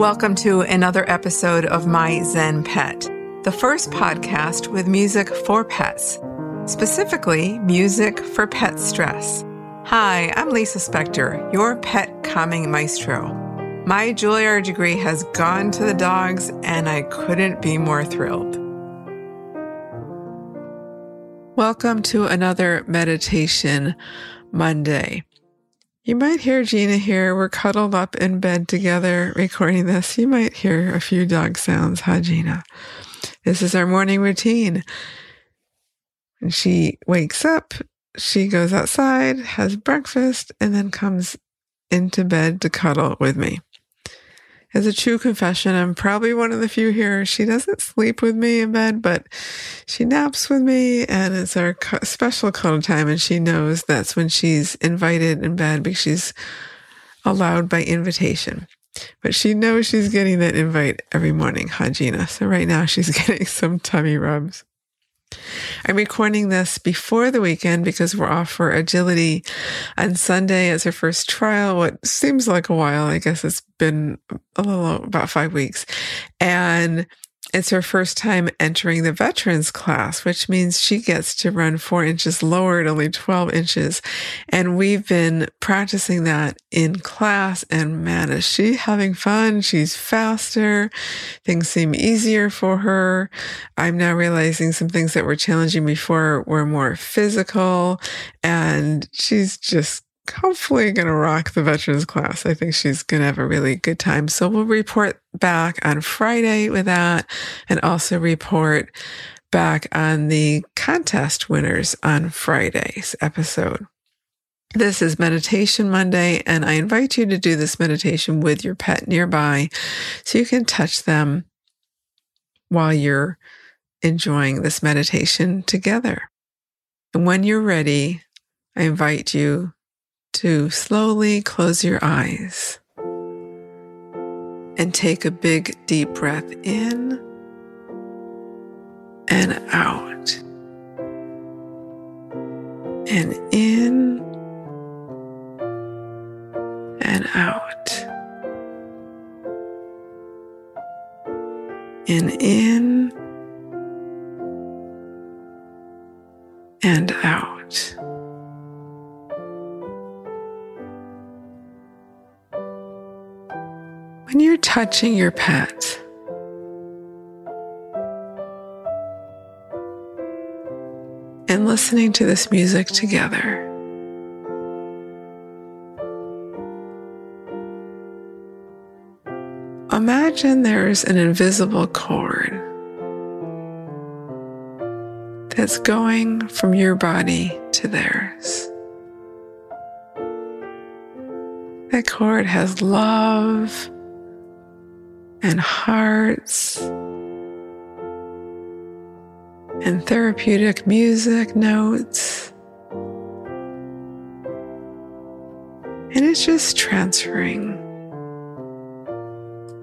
Welcome to another episode of My Zen Pet, the first podcast with music for pets, specifically music for pet stress. Hi, I'm Lisa Spector, your pet calming maestro. My Juilliard degree has gone to the dogs, and I couldn't be more thrilled. Welcome to another Meditation Monday. You might hear Gina here. We're cuddled up in bed together recording this. You might hear a few dog sounds, huh, Gina? This is our morning routine. And she wakes up, she goes outside, has breakfast, and then comes into bed to cuddle with me as a true confession, I'm probably one of the few here. She doesn't sleep with me in bed, but she naps with me, and it's our special cuddle time. And she knows that's when she's invited in bed because she's allowed by invitation. But she knows she's getting that invite every morning, huh, Gina? So right now she's getting some tummy rubs. I'm recording this before the weekend because we're off for agility on Sunday as our first trial. What seems like a while, I guess it's been a little about five weeks. And it's her first time entering the veterans class, which means she gets to run four inches lower at only 12 inches. And we've been practicing that in class. And man, is she having fun? She's faster. Things seem easier for her. I'm now realizing some things that were challenging before were more physical. And she's just hopefully going to rock the veterans class. I think she's going to have a really good time. So we'll report back on Friday with that and also report back on the contest winners on Friday's episode. This is Meditation Monday, and I invite you to do this meditation with your pet nearby so you can touch them while you're enjoying this meditation together. And when you're ready, I invite you to slowly close your eyes and take a big deep breath in and out. And in and out. And in When you're touching your pet, and listening to this music together. Imagine there's an invisible cord that's going from your body to theirs. That cord has love and hearts and therapeutic music notes. And it's just transferring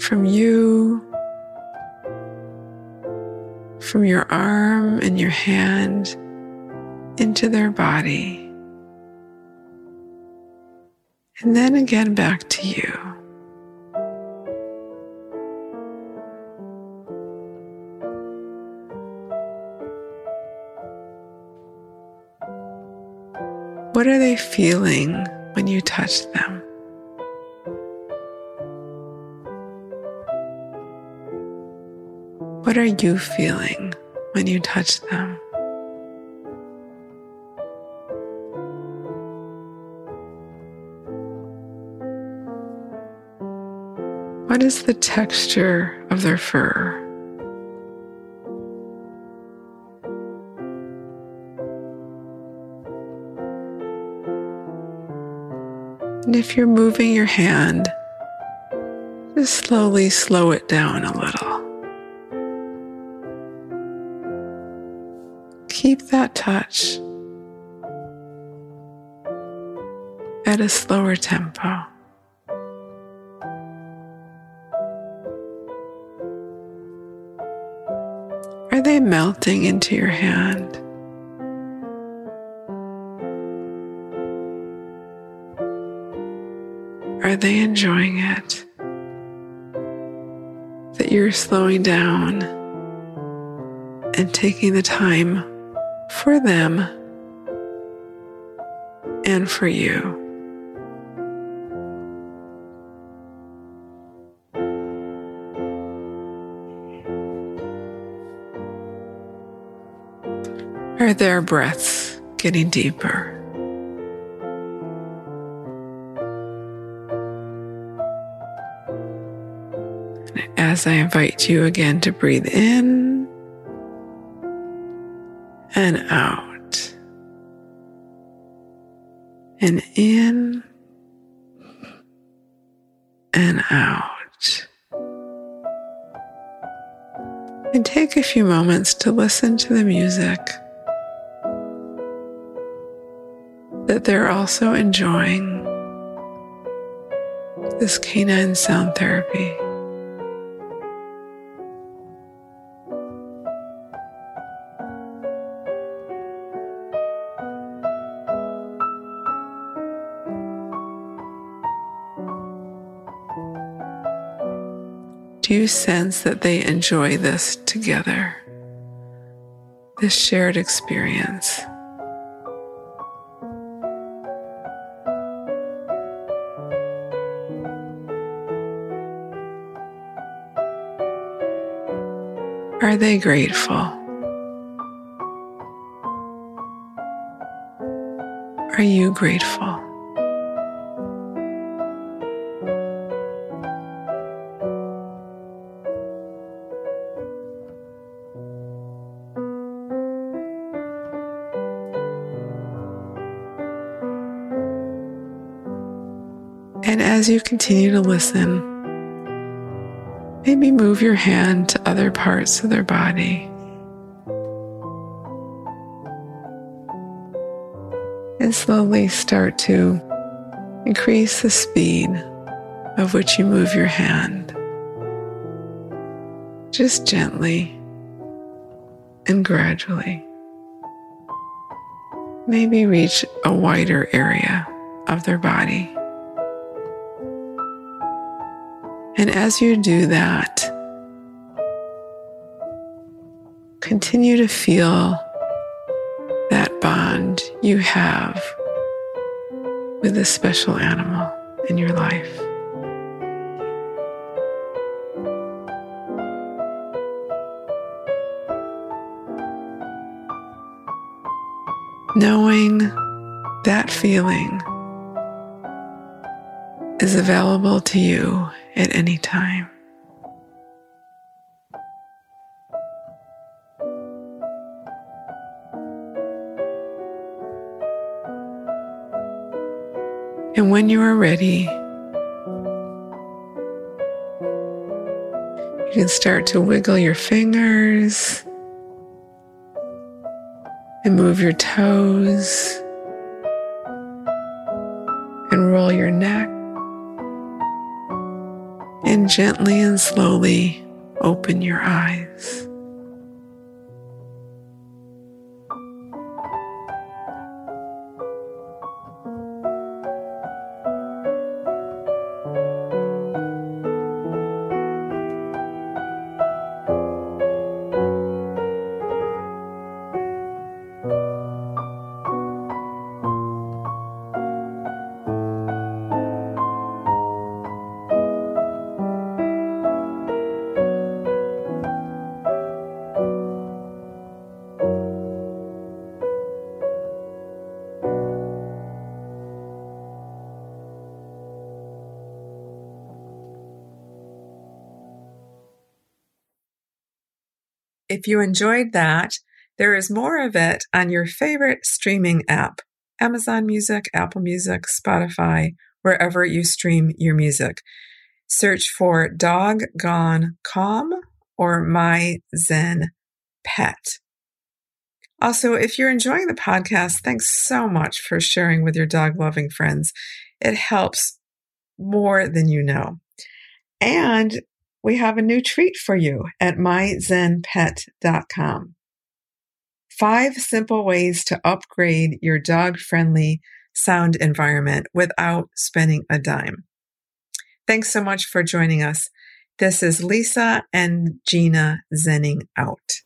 from you, from your arm and your hand into their body. And then again back to you. What are they feeling when you touch them? What are you feeling when you touch them? What is the texture of their fur? And if you're moving your hand, just slowly slow it down a little. Keep that touch at a slower tempo. Are they melting into your hand? Are they enjoying it? that you're slowing down and taking the time for them and for you. Are their breaths getting deeper? As I invite you again to breathe in and out, and in and out. And take a few moments to listen to the music that they're also enjoying this canine sound therapy. Do you sense that they enjoy this together? This shared experience? Are they grateful? Are you grateful? As you continue to listen, maybe move your hand to other parts of their body. And slowly start to increase the speed of which you move your hand. Just gently and gradually. Maybe reach a wider area of their body. And as you do that, continue to feel that bond you have with this special animal in your life. Knowing that feeling is available to you at any time. And when you are ready, you can start to wiggle your fingers and move your toes and roll your neck and gently and slowly open your eyes. If you enjoyed that, there is more of it on your favorite streaming app Amazon Music, Apple Music, Spotify, wherever you stream your music. Search for Dog Gone Calm or My Zen Pet. Also, if you're enjoying the podcast, thanks so much for sharing with your dog loving friends. It helps more than you know. And we have a new treat for you at myzenpet.com. Five simple ways to upgrade your dog friendly sound environment without spending a dime. Thanks so much for joining us. This is Lisa and Gina zenning out.